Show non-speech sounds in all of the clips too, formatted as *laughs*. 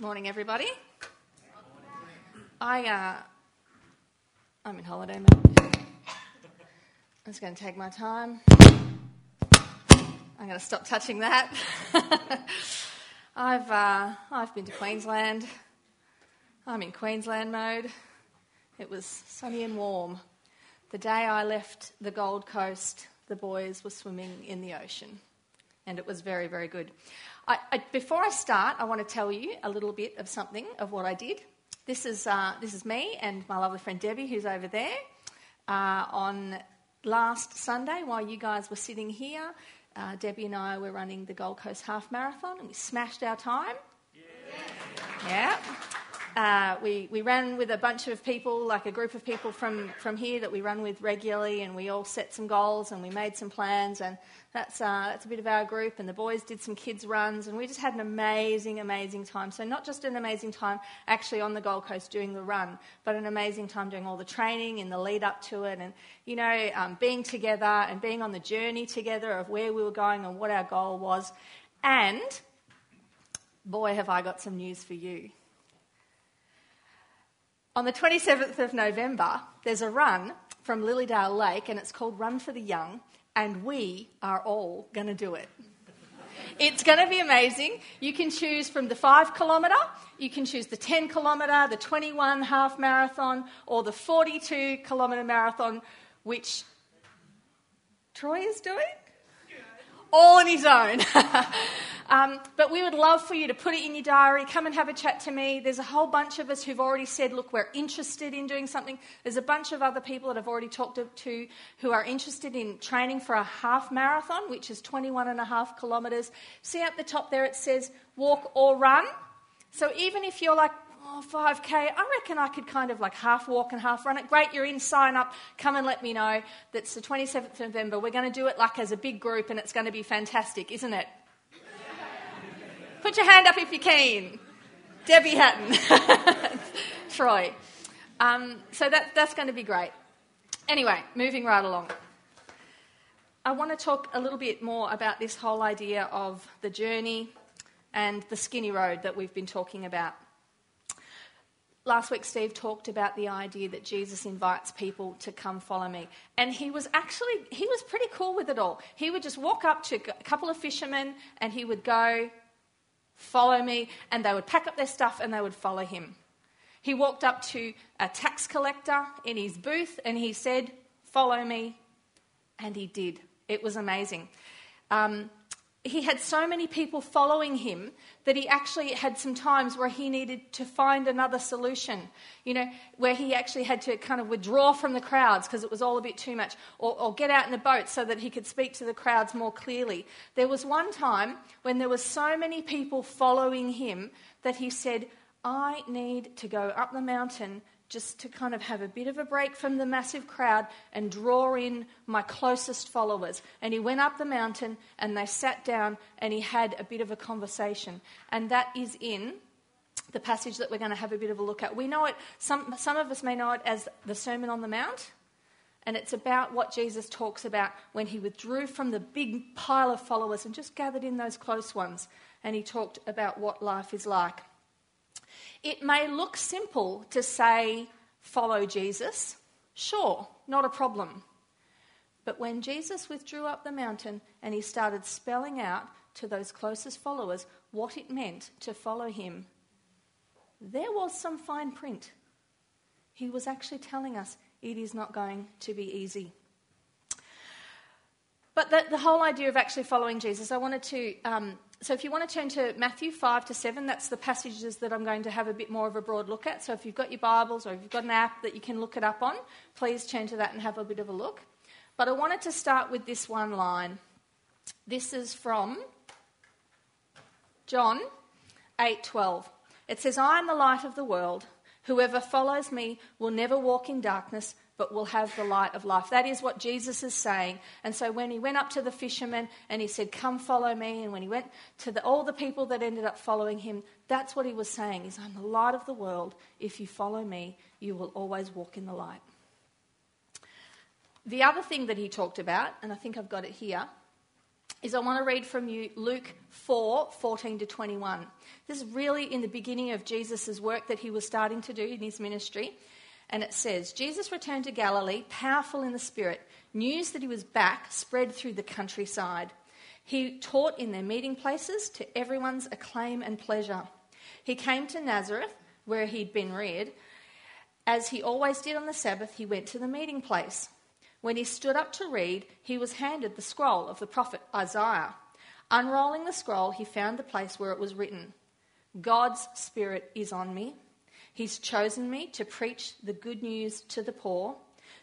Morning, everybody. I, uh, I'm in holiday mode. I'm just going to take my time. I'm going to stop touching that. *laughs* I've, uh, I've been to Queensland. I'm in Queensland mode. It was sunny and warm. The day I left the Gold Coast, the boys were swimming in the ocean, and it was very, very good. I, I, before I start, I want to tell you a little bit of something of what I did. This is, uh, this is me and my lovely friend Debbie, who's over there. Uh, on last Sunday, while you guys were sitting here, uh, Debbie and I were running the Gold Coast Half Marathon, and we smashed our time. Yeah. yeah. Uh, we, we ran with a bunch of people, like a group of people from, from here that we run with regularly, and we all set some goals and we made some plans, and that's, uh, that's a bit of our group. And the boys did some kids' runs, and we just had an amazing, amazing time. So, not just an amazing time actually on the Gold Coast doing the run, but an amazing time doing all the training in the lead up to it, and, you know, um, being together and being on the journey together of where we were going and what our goal was. And, boy, have I got some news for you. On the 27th of November, there's a run from Lilydale Lake, and it's called Run for the Young, and we are all going to do it. It's going to be amazing. You can choose from the five kilometre, you can choose the 10 kilometre, the 21 half marathon, or the 42 kilometre marathon, which Troy is doing all on his own. *laughs* um, but we would love for you to put it in your diary, come and have a chat to me. There's a whole bunch of us who've already said, look, we're interested in doing something. There's a bunch of other people that I've already talked to who are interested in training for a half marathon, which is 21 and a half kilometres. See at the top there it says walk or run. So even if you're like, oh, 5K, I reckon I could kind of like half walk and half run it. Great, you're in, sign up, come and let me know. That's the 27th of November. We're going to do it like as a big group and it's going to be fantastic, isn't it? Put your hand up if you're keen. Debbie Hatton. *laughs* Troy. Um, so that, that's going to be great. Anyway, moving right along. I want to talk a little bit more about this whole idea of the journey and the skinny road that we've been talking about last week Steve talked about the idea that Jesus invites people to come follow me. And he was actually he was pretty cool with it all. He would just walk up to a couple of fishermen and he would go follow me and they would pack up their stuff and they would follow him. He walked up to a tax collector in his booth and he said, "Follow me." And he did. It was amazing. Um, he had so many people following him that he actually had some times where he needed to find another solution, you know, where he actually had to kind of withdraw from the crowds because it was all a bit too much, or, or, get out in a boat so that he could speak to the crowds more clearly. There was one time when there were so many people following him that he said, I need to go up the mountain just to kind of have a bit of a break from the massive crowd and draw in my closest followers. And he went up the mountain and they sat down and he had a bit of a conversation. And that is in the passage that we're going to have a bit of a look at. We know it, some, some of us may know it as the Sermon on the Mount. And it's about what Jesus talks about when he withdrew from the big pile of followers and just gathered in those close ones. And he talked about what life is like. It may look simple to say, follow Jesus. Sure, not a problem. But when Jesus withdrew up the mountain and he started spelling out to those closest followers what it meant to follow him, there was some fine print. He was actually telling us it is not going to be easy. But the, the whole idea of actually following Jesus, I wanted to um, so if you want to turn to Matthew 5 to 7, that's the passages that I'm going to have a bit more of a broad look at. So if you've got your Bibles or if you've got an app that you can look it up on, please turn to that and have a bit of a look. But I wanted to start with this one line. This is from John 8:12. It says, "I am the light of the world. Whoever follows me will never walk in darkness, but will have the light of life. That is what Jesus is saying. And so when he went up to the fishermen and he said, Come follow me, and when he went to the, all the people that ended up following him, that's what he was saying is I'm the light of the world. If you follow me, you will always walk in the light. The other thing that he talked about, and I think I've got it here, is I want to read from you Luke 4 14 to 21. This is really in the beginning of Jesus' work that he was starting to do in his ministry. And it says Jesus returned to Galilee, powerful in the Spirit. News that he was back spread through the countryside. He taught in their meeting places to everyone's acclaim and pleasure. He came to Nazareth, where he'd been reared. As he always did on the Sabbath, he went to the meeting place. When he stood up to read, he was handed the scroll of the prophet Isaiah. Unrolling the scroll, he found the place where it was written God's Spirit is on me. He's chosen me to preach the good news to the poor,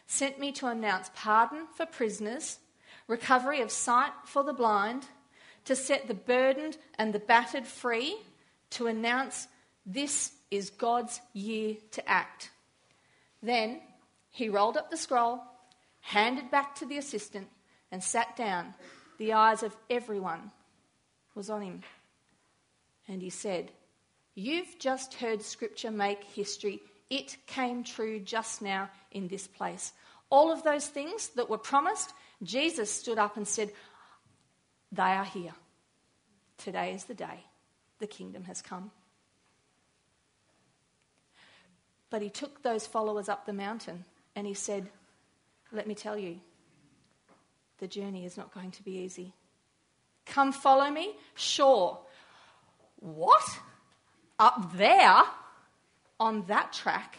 sent me to announce pardon for prisoners, recovery of sight for the blind, to set the burdened and the battered free, to announce this is God's year to act. Then he rolled up the scroll, handed back to the assistant, and sat down. The eyes of everyone was on him. And he said, You've just heard Scripture make history. It came true just now in this place. All of those things that were promised, Jesus stood up and said, They are here. Today is the day. The kingdom has come. But he took those followers up the mountain and he said, Let me tell you, the journey is not going to be easy. Come follow me? Sure. What? Up there, on that track,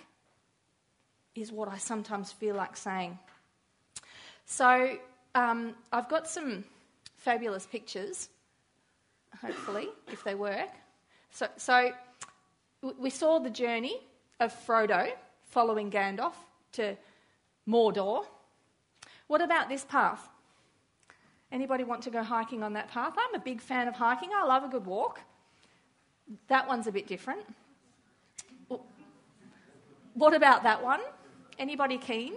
is what I sometimes feel like saying. So, um, I've got some fabulous pictures, hopefully, if they work. So, so, we saw the journey of Frodo following Gandalf to Mordor. What about this path? Anybody want to go hiking on that path? I'm a big fan of hiking. I love a good walk. That one's a bit different. What about that one? Anybody keen?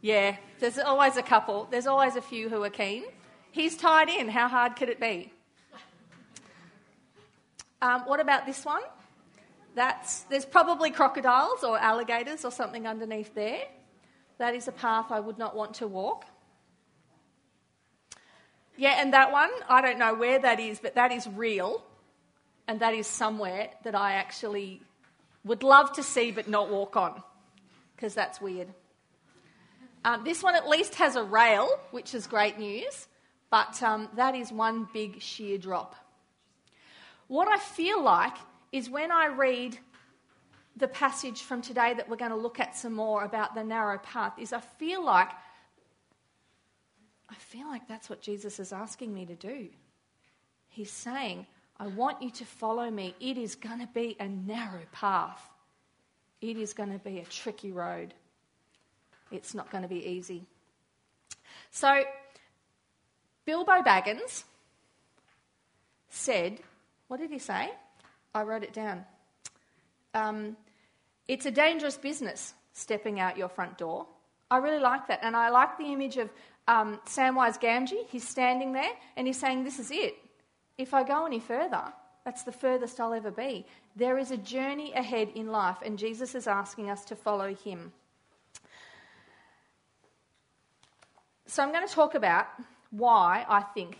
Yeah, there's always a couple. There's always a few who are keen. He's tied in. How hard could it be? Um, what about this one? That's, there's probably crocodiles or alligators or something underneath there. That is a path I would not want to walk. Yeah, and that one, I don't know where that is, but that is real. And that is somewhere that I actually would love to see but not walk on, because that's weird. Um, this one at least has a rail, which is great news, but um, that is one big sheer drop. What I feel like is when I read the passage from today that we're going to look at some more about the narrow path is I feel like I feel like that's what Jesus is asking me to do. He's saying, I want you to follow me. It is going to be a narrow path. It is going to be a tricky road. It's not going to be easy. So, Bilbo Baggins said, What did he say? I wrote it down. Um, it's a dangerous business stepping out your front door. I really like that. And I like the image of um, Samwise Gamgee. He's standing there and he's saying, This is it. If I go any further, that's the furthest I'll ever be. There is a journey ahead in life, and Jesus is asking us to follow him. So I'm going to talk about why I think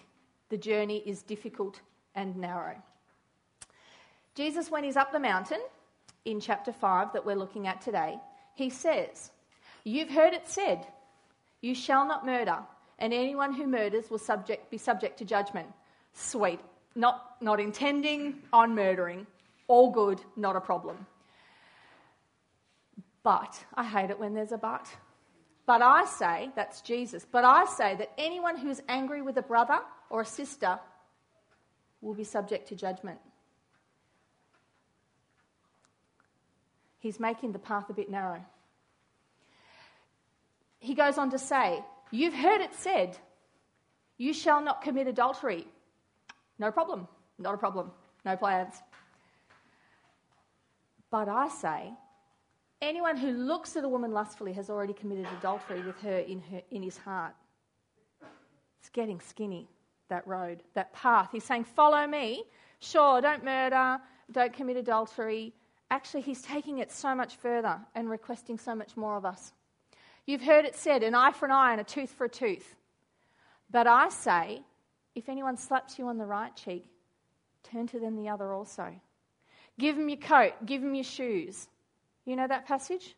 the journey is difficult and narrow. Jesus, when he's up the mountain in chapter 5 that we're looking at today, he says, You've heard it said, you shall not murder, and anyone who murders will subject, be subject to judgment. Sweet. Not, not intending on murdering. All good, not a problem. But, I hate it when there's a but. But I say, that's Jesus, but I say that anyone who is angry with a brother or a sister will be subject to judgment. he's making the path a bit narrow. He goes on to say, You've heard it said, you shall not commit adultery. No problem, not a problem, no plans. But I say, anyone who looks at a woman lustfully has already committed adultery with her in, her, in his heart. It's getting skinny, that road, that path. He's saying, Follow me. Sure, don't murder, don't commit adultery, Actually, he's taking it so much further and requesting so much more of us. You've heard it said, an eye for an eye and a tooth for a tooth. But I say, if anyone slaps you on the right cheek, turn to them the other also. Give them your coat, give them your shoes. You know that passage?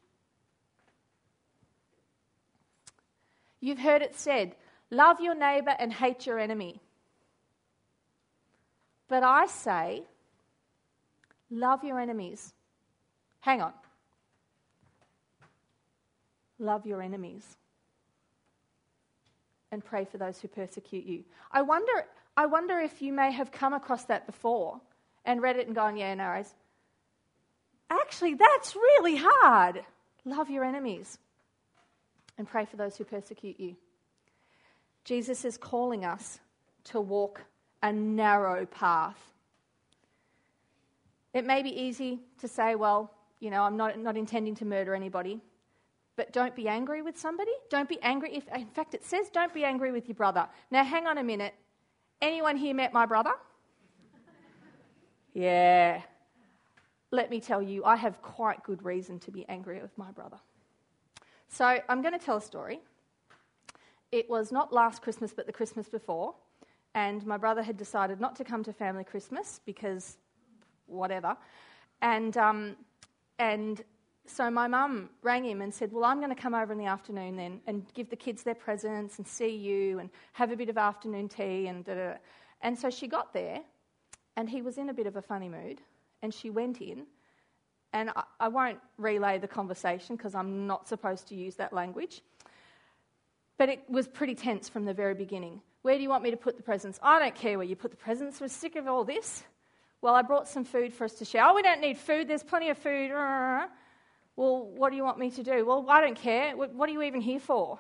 You've heard it said, love your neighbour and hate your enemy. But I say, love your enemies. Hang on. Love your enemies and pray for those who persecute you. I wonder, I wonder if you may have come across that before and read it and gone, yeah, no worries. Actually, that's really hard. Love your enemies and pray for those who persecute you. Jesus is calling us to walk a narrow path. It may be easy to say, well, you know, I'm not, not intending to murder anybody. But don't be angry with somebody. Don't be angry. If, in fact, it says don't be angry with your brother. Now, hang on a minute. Anyone here met my brother? yeah. Let me tell you, I have quite good reason to be angry with my brother. So, I'm going to tell a story. It was not last Christmas, but the Christmas before. And my brother had decided not to come to family Christmas because whatever. And, um, and so my mum rang him and said, Well, I'm going to come over in the afternoon then and give the kids their presents and see you and have a bit of afternoon tea and da da. And so she got there and he was in a bit of a funny mood and she went in. And I, I won't relay the conversation because I'm not supposed to use that language. But it was pretty tense from the very beginning. Where do you want me to put the presents? I don't care where you put the presents. We're sick of all this. Well, I brought some food for us to share. Oh, we don't need food. There's plenty of food. Well, what do you want me to do? Well, I don't care. What are you even here for?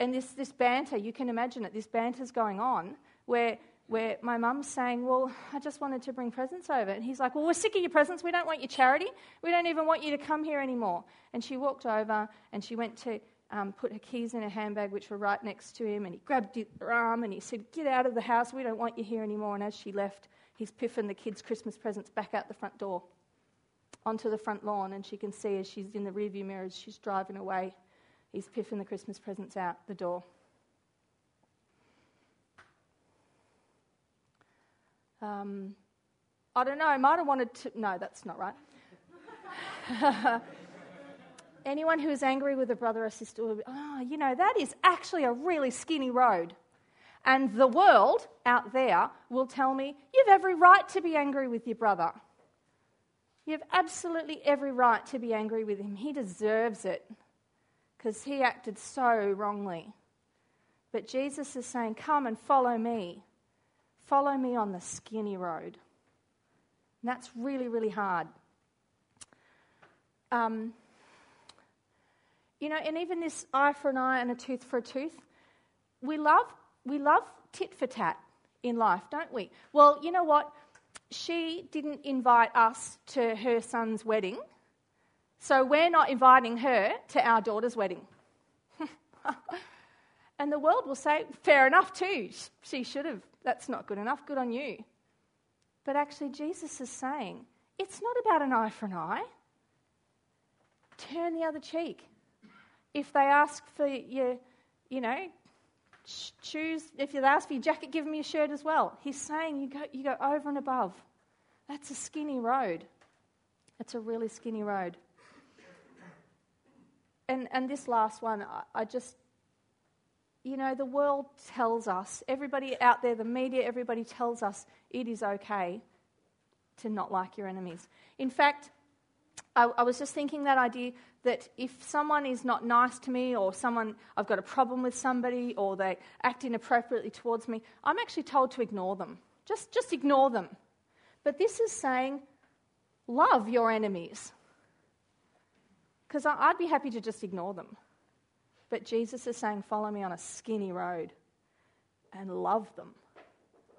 And this, this banter, you can imagine it, this banter's going on where, where my mum's saying, Well, I just wanted to bring presents over. And he's like, Well, we're sick of your presents. We don't want your charity. We don't even want you to come here anymore. And she walked over and she went to um, put her keys in her handbag, which were right next to him. And he grabbed her arm and he said, Get out of the house. We don't want you here anymore. And as she left, he's piffing the kids' Christmas presents back out the front door onto the front lawn, and she can see as she's in the rearview mirror as she's driving away, he's piffing the Christmas presents out the door. Um, I don't know, I might have wanted to. No, that's not right. *laughs* Anyone who is angry with a brother or sister will be, oh, you know, that is actually a really skinny road. And the world out there will tell me, you've every right to be angry with your brother. You have absolutely every right to be angry with him. He deserves it because he acted so wrongly. But Jesus is saying, Come and follow me. Follow me on the skinny road. And that's really, really hard. Um, you know, and even this eye for an eye and a tooth for a tooth, we love, we love tit for tat in life, don't we? Well, you know what? She didn't invite us to her son's wedding, so we're not inviting her to our daughter's wedding. *laughs* and the world will say, fair enough, too. She should have. That's not good enough. Good on you. But actually, Jesus is saying, it's not about an eye for an eye. Turn the other cheek. If they ask for your, you know, choose, if they ask for your jacket, give me your shirt as well. He's saying you go, you go over and above. That's a skinny road. It's a really skinny road. And, and this last one, I, I just, you know, the world tells us, everybody out there, the media, everybody tells us it is okay to not like your enemies. In fact, I, I, was just thinking that idea that if someone is not nice to me or someone I've got a problem with somebody or they act inappropriately towards me, I'm actually told to ignore them. Just, just ignore them. But this is saying, love your enemies. Because I'd be happy to just ignore them. But Jesus is saying, follow me on a skinny road and love them.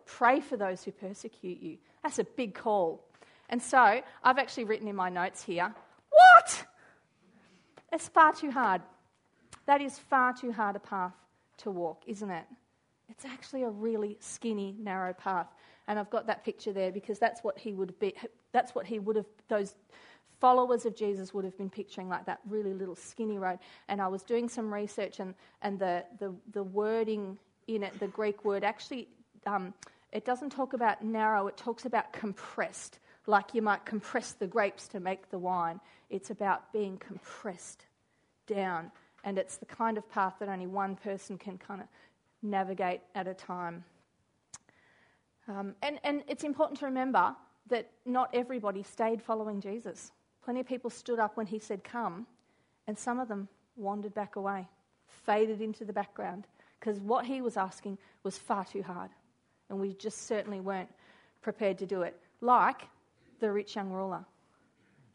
Pray for those who persecute you. That's a big call. And so I've actually written in my notes here, what? It's far too hard. That is far too hard a path to walk, isn't it? It's actually a really skinny, narrow path. And I've got that picture there because that's what he would be, that's what he would have, those followers of Jesus would have been picturing like that really little skinny road. And I was doing some research and, and the, the, the wording in it, the Greek word, actually um, it doesn't talk about narrow, it talks about compressed, like you might compress the grapes to make the wine. It's about being compressed down, and it's the kind of path that only one person can kind of navigate at a time. Um, and, and it's important to remember that not everybody stayed following Jesus. Plenty of people stood up when he said, Come, and some of them wandered back away, faded into the background, because what he was asking was far too hard. And we just certainly weren't prepared to do it. Like the rich young ruler.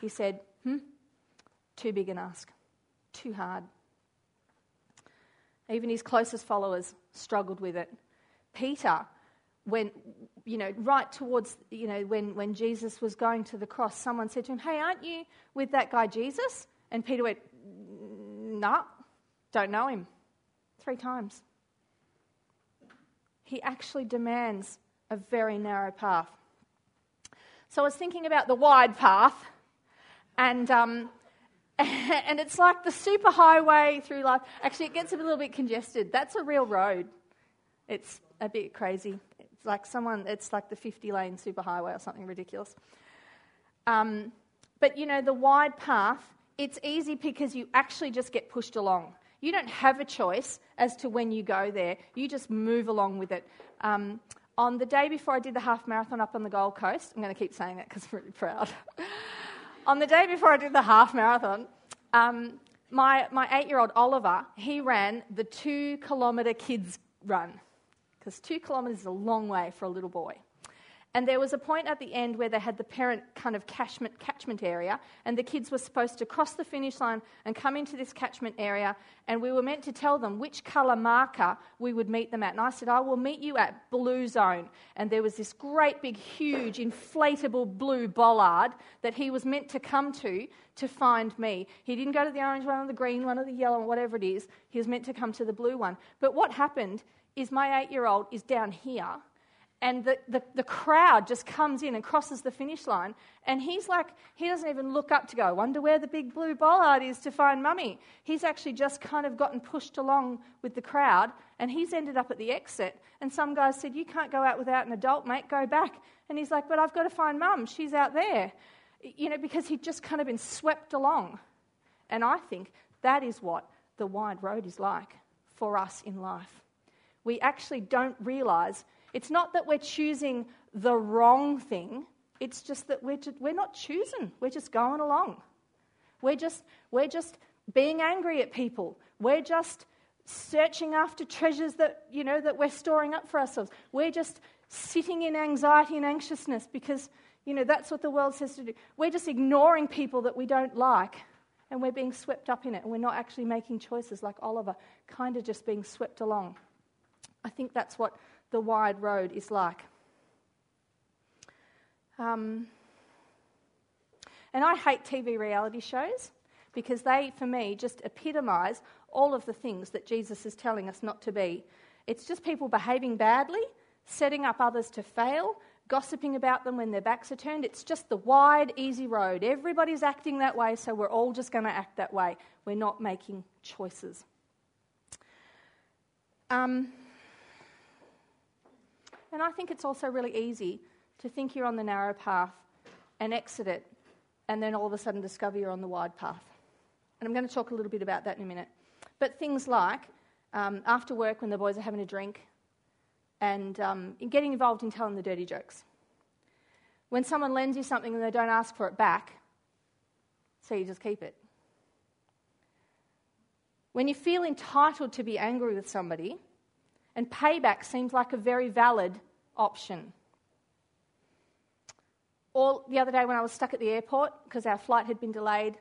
He said, Hmm, too big an ask, too hard. Even his closest followers struggled with it. Peter, when, you know, right towards, you know, when, when Jesus was going to the cross, someone said to him, Hey, aren't you with that guy Jesus? And Peter went, Nah, don't know him. Three times. He actually demands a very narrow path. So I was thinking about the wide path, and um, *laughs* and it's like the super highway through life. Actually, it gets a little bit congested. That's a real road. It's a bit crazy. It's like someone. It's like the 50 lane superhighway or something ridiculous. Um, but you know, the wide path. It's easy because you actually just get pushed along. You don't have a choice as to when you go there. You just move along with it. Um, on the day before I did the half marathon up on the Gold Coast, I'm going to keep saying that because I'm really proud. *laughs* on the day before I did the half marathon, um, my, my eight year old Oliver, he ran the two kilometre kids run because two kilometres is a long way for a little boy. And there was a point at the end where they had the parent kind of catchment, catchment area, and the kids were supposed to cross the finish line and come into this catchment area, and we were meant to tell them which colour marker we would meet them at. And I said, I will meet you at blue zone. And there was this great big, huge, inflatable blue bollard that he was meant to come to to find me. He didn't go to the orange one or the green one or the yellow, one, whatever it is. He was meant to come to the blue one. But what happened is my eight year old is down here and the, the, the, crowd just comes in and crosses the finish line. And he's like, he doesn't even look up to go, wonder where the big blue bollard is to find mummy. He's actually just kind of gotten pushed along with the crowd, and he's ended up at the exit. And some guys said, You can't go out without an adult, mate, go back. And he's like, But I've got to find mum, she's out there. You know, because he'd just kind of been swept along. And I think that is what the wide road is like for us in life. We actually don't realize it's not that we're choosing the wrong thing, it's just that we're, we're not choosing, we're just going along. We're just, we're just being angry at people. We're just searching after treasures that, you know, that we're storing up for ourselves. We're just sitting in anxiety and anxiousness because, you know, that's what the world says to do. We're just ignoring people that we don't like and we're being swept up in it and we're not actually making choices like Oliver, kind of just being swept along. I think that's what the wide road is like. Um, and I hate TV reality shows because they, for me, just epitomise all of the things that Jesus is telling us not to be. It's just people behaving badly, setting up others to fail, gossiping about them when their backs are turned. It's just the wide, easy road. Everybody's acting that way, so we're all just going to act that way. We're not making choices. Um, and I think it's also really easy to think you're on the narrow path and exit it, and then all of a sudden discover you're on the wide path. And I'm going to talk a little bit about that in a minute. But things like um, after work when the boys are having a drink and um, getting involved in telling the dirty jokes. When someone lends you something and they don't ask for it back, so you just keep it. When you feel entitled to be angry with somebody and payback seems like a very valid option. The other day when I was stuck at the airport because our flight had been delayed,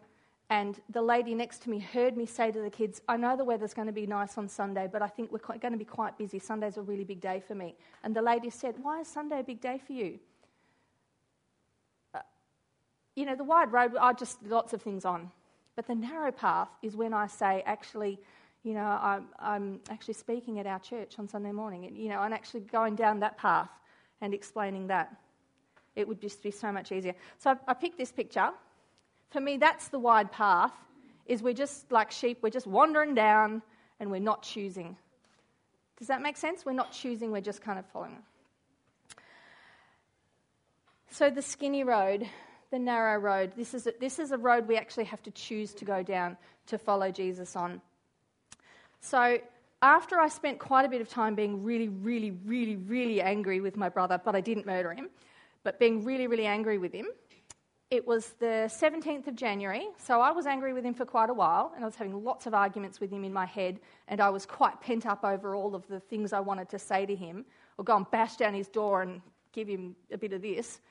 and the lady next to me heard me say to the kids, I know the weather's going to be nice on Sunday, but I think we're going to be quite busy. Sunday's a really big day for me. And the lady said, Why is Sunday a big day for you? Uh, you know, the wide road, I just lots of things on. But the narrow path is when I say, actually, you know, I'm, I'm actually speaking at our church on Sunday morning, and, you know, and actually going down that path and explaining that. It would just be so much easier. So I, I picked this picture. For me, that's the wide path, is we're just like sheep, we're just wandering down and we're not choosing. Does that make sense? We're not choosing, we're just kind of following. So, the skinny road, the narrow road, this is, a, this is a road we actually have to choose to go down to follow Jesus on. So, after I spent quite a bit of time being really, really, really, really angry with my brother, but I didn't murder him, but being really, really angry with him, it was the 17th of January, so I was angry with him for quite a while, and I was having lots of arguments with him in my head, and I was quite pent up over all of the things I wanted to say to him, or go and bash down his door and give him a bit of this.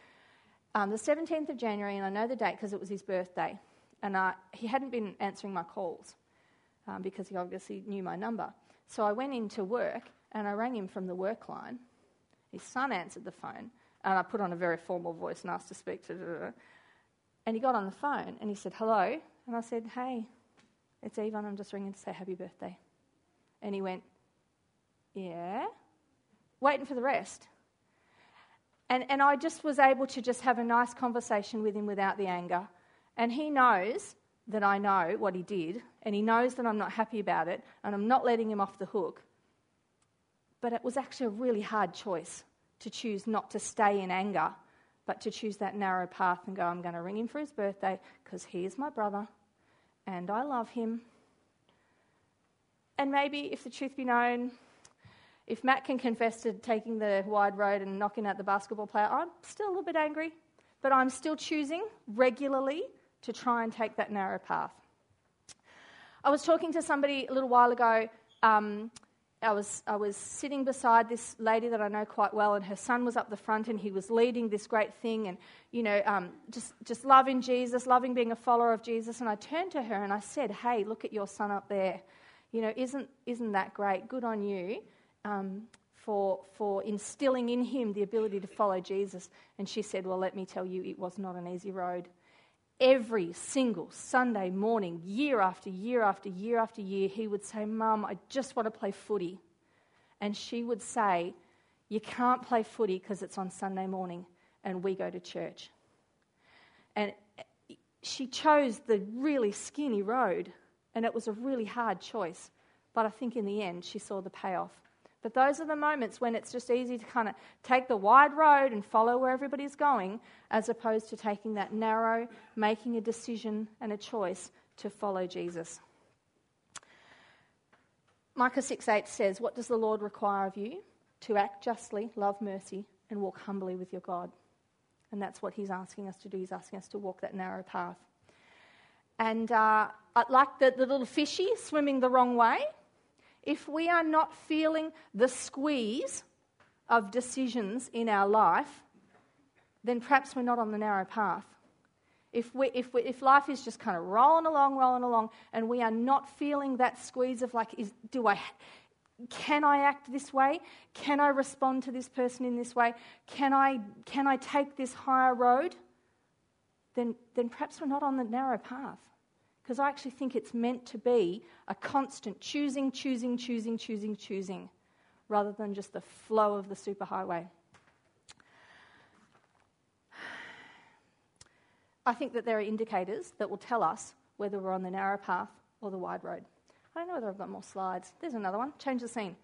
Um, the 17th of January, and I know the date because it was his birthday, and uh, he hadn't been answering my calls um, because he obviously knew my number. So I went into work and I rang him from the work line. His son answered the phone, and I put on a very formal voice and asked to speak to. And he got on the phone and he said, Hello. And I said, Hey, it's Yvonne. I'm just ringing to say happy birthday. And he went, Yeah? Waiting for the rest. And, and I just was able to just have a nice conversation with him without the anger. And he knows that I know what he did, and he knows that I'm not happy about it, and I'm not letting him off the hook. But it was actually a really hard choice to choose not to stay in anger but to choose that narrow path and go, I'm going to ring him for his birthday because he is my brother and I love him. And maybe, if the truth be known, if Matt can confess to taking the wide road and knocking out the basketball player, I'm still a little bit angry, but I'm still choosing regularly to try and take that narrow path. I was talking to somebody a little while ago um, I was, I was sitting beside this lady that I know quite well, and her son was up the front, and he was leading this great thing, and you know, um, just just loving Jesus, loving being a follower of Jesus. And I turned to her and I said, "Hey, look at your son up there. You know, isn't isn't that great? Good on you." Um, for, for instilling in him the ability to follow Jesus. And she said, Well, let me tell you, it was not an easy road every single Sunday morning, year after year after year after year, he would say, Mum, I just want to play footy. And she would say, You can't play footy because it's on Sunday morning and we go to church. And she chose the really skinny road, and it was a really hard choice. But I think in the end, she saw the payoff. But those are the moments when it's just easy to kind of take the wide road and follow where everybody's going, as opposed to taking that narrow, making a decision and a choice to follow Jesus. Micah 6 8 says, What does the Lord require of you? To act justly, love mercy, and walk humbly with your God. And that's what he's asking us to do. He's asking us to walk that narrow path. And uh, like the, the little fishy swimming the wrong way, if we are not feeling the squeeze of decisions in our life, then perhaps we're not on the narrow path. If, we, if, we, if life is just kind of rolling along, rolling along, and we are not feeling that squeeze of like, is, do I, can I act this way? Can I respond to this person in this way? Can I, can I take this higher road? Then, then perhaps we're not on the narrow path because I actually think it's meant to be a constant choosing, choosing, choosing, choosing, choosing, rather than just the flow of the superhighway. I think that there are indicators that will tell us whether we're on the narrow path or the wide road. I don't know whether I've got more slides. There's another one. Change the scene.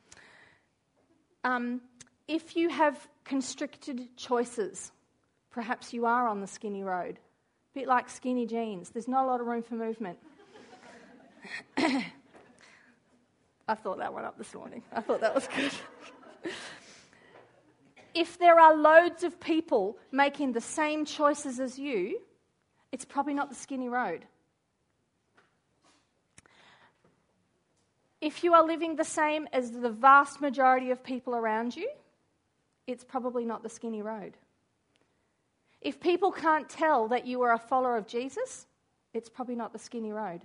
Um, if you have constricted choices, perhaps you are on the skinny road a bit like skinny jeans. There's not a lot of room for movement. *coughs* I thought that one up this morning. I thought that was good. *laughs* if there are loads of people making the same choices as you, it's probably not the skinny road. If you are living the same as the vast majority of people around you, it's probably not the skinny road. If people can't tell that you are a follower of Jesus, it's probably not the skinny road.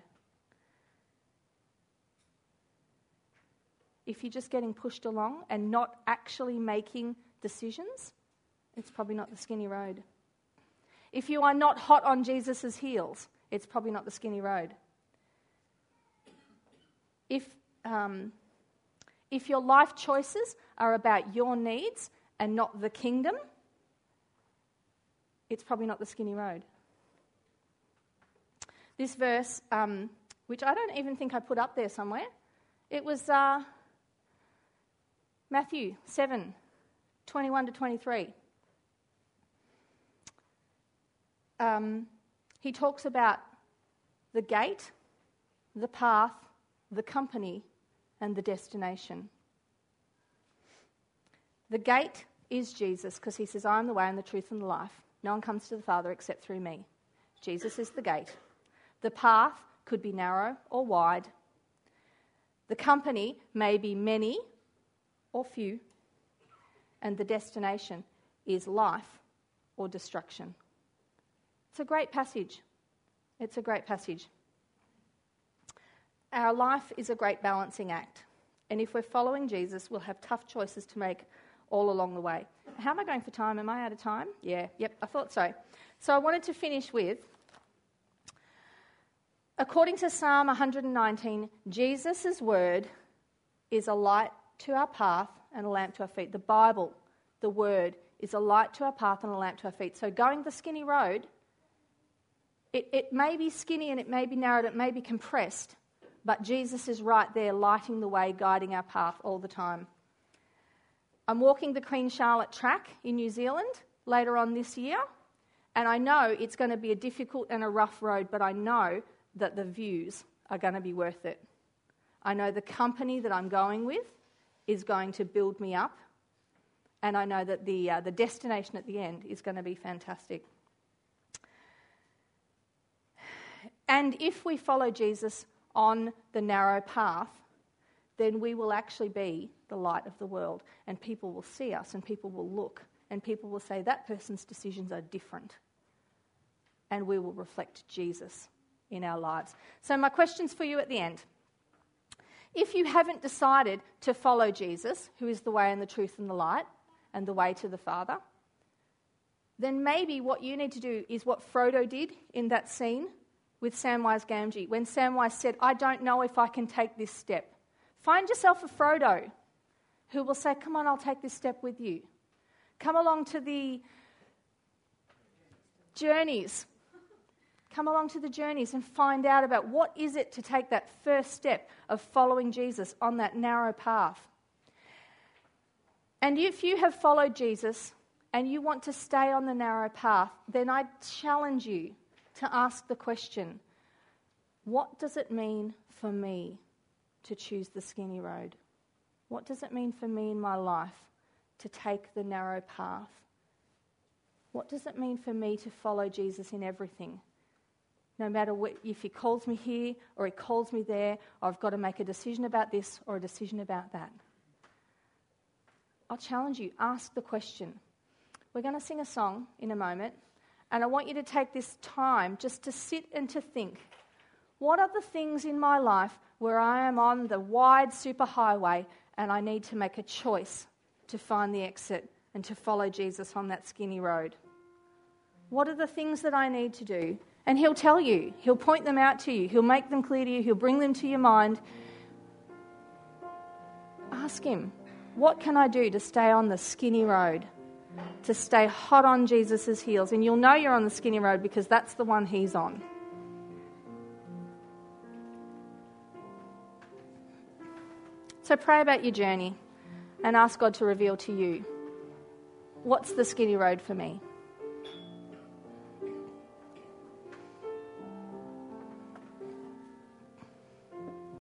If you're just getting pushed along and not actually making decisions, it's probably not the skinny road. If you are not hot on Jesus' heels, it's probably not the skinny road. If, um, if your life choices are about your needs and not the kingdom, it's probably not the skinny road. This verse, um, which I don't even think I put up there somewhere, it was uh, Matthew 7 21 to 23. um, he talks about the gate, the path, the company, and the destination. The gate is Jesus because he says, I am the way and the truth and the life. No one comes to the Father except through me. Jesus is the gate. The path could be narrow or wide. The company may be many or few. And the destination is life or destruction. It's a great passage. It's a great passage. Our life is a great balancing act. And if we're following Jesus, we'll have tough choices to make all along the way. How am I going for time? Am I out of time? Yeah, yep, I thought so. So I wanted to finish with according to Psalm 119, Jesus' word is a light to our path and a lamp to our feet. The Bible, the word, is a light to our path and a lamp to our feet. So going the skinny road, it, it may be skinny and it may be narrowed, it may be compressed, but Jesus is right there lighting the way, guiding our path all the time. I'm walking the Queen Charlotte track in New Zealand later on this year, and I know it's going to be a difficult and a rough road, but I know that the views are going to be worth it. I know the company that I'm going with is going to build me up, and I know that the, uh, the destination at the end is going to be fantastic. And if we follow Jesus on the narrow path, then we will actually be the light of the world. And people will see us and people will look and people will say, that person's decisions are different. And we will reflect Jesus in our lives. So, my questions for you at the end. If you haven't decided to follow Jesus, who is the way and the truth and the light, and the way to the Father, then maybe what you need to do is what Frodo did in that scene with Samwise Gamgee. When Samwise said, I don't know if I can take this step. Find yourself a Frodo who will say, Come on, I'll take this step with you. Come along to the journeys. Come along to the journeys and find out about what is it to take that first step of following Jesus on that narrow path. And if you have followed Jesus and you want to stay on the narrow path, then I challenge you to ask the question what does it mean for me to choose the skinny road? What does it mean for me in my life to take the narrow path? What does it mean for me to follow Jesus in everything? No matter what, if he calls me here or he calls me there, or I've got to make a decision about this or a decision about that. I'll challenge you, ask the question. We're going to sing a song in a moment, and I want you to take this time just to sit and to think what are the things in my life where I am on the wide superhighway and I need to make a choice to find the exit and to follow Jesus on that skinny road. What are the things that I need to do? And He'll tell you, He'll point them out to you, He'll make them clear to you, He'll bring them to your mind. Ask Him, what can I do to stay on the skinny road? To stay hot on Jesus' heels. And you'll know you're on the skinny road because that's the one He's on. So pray about your journey and ask God to reveal to you what's the skinny road for me?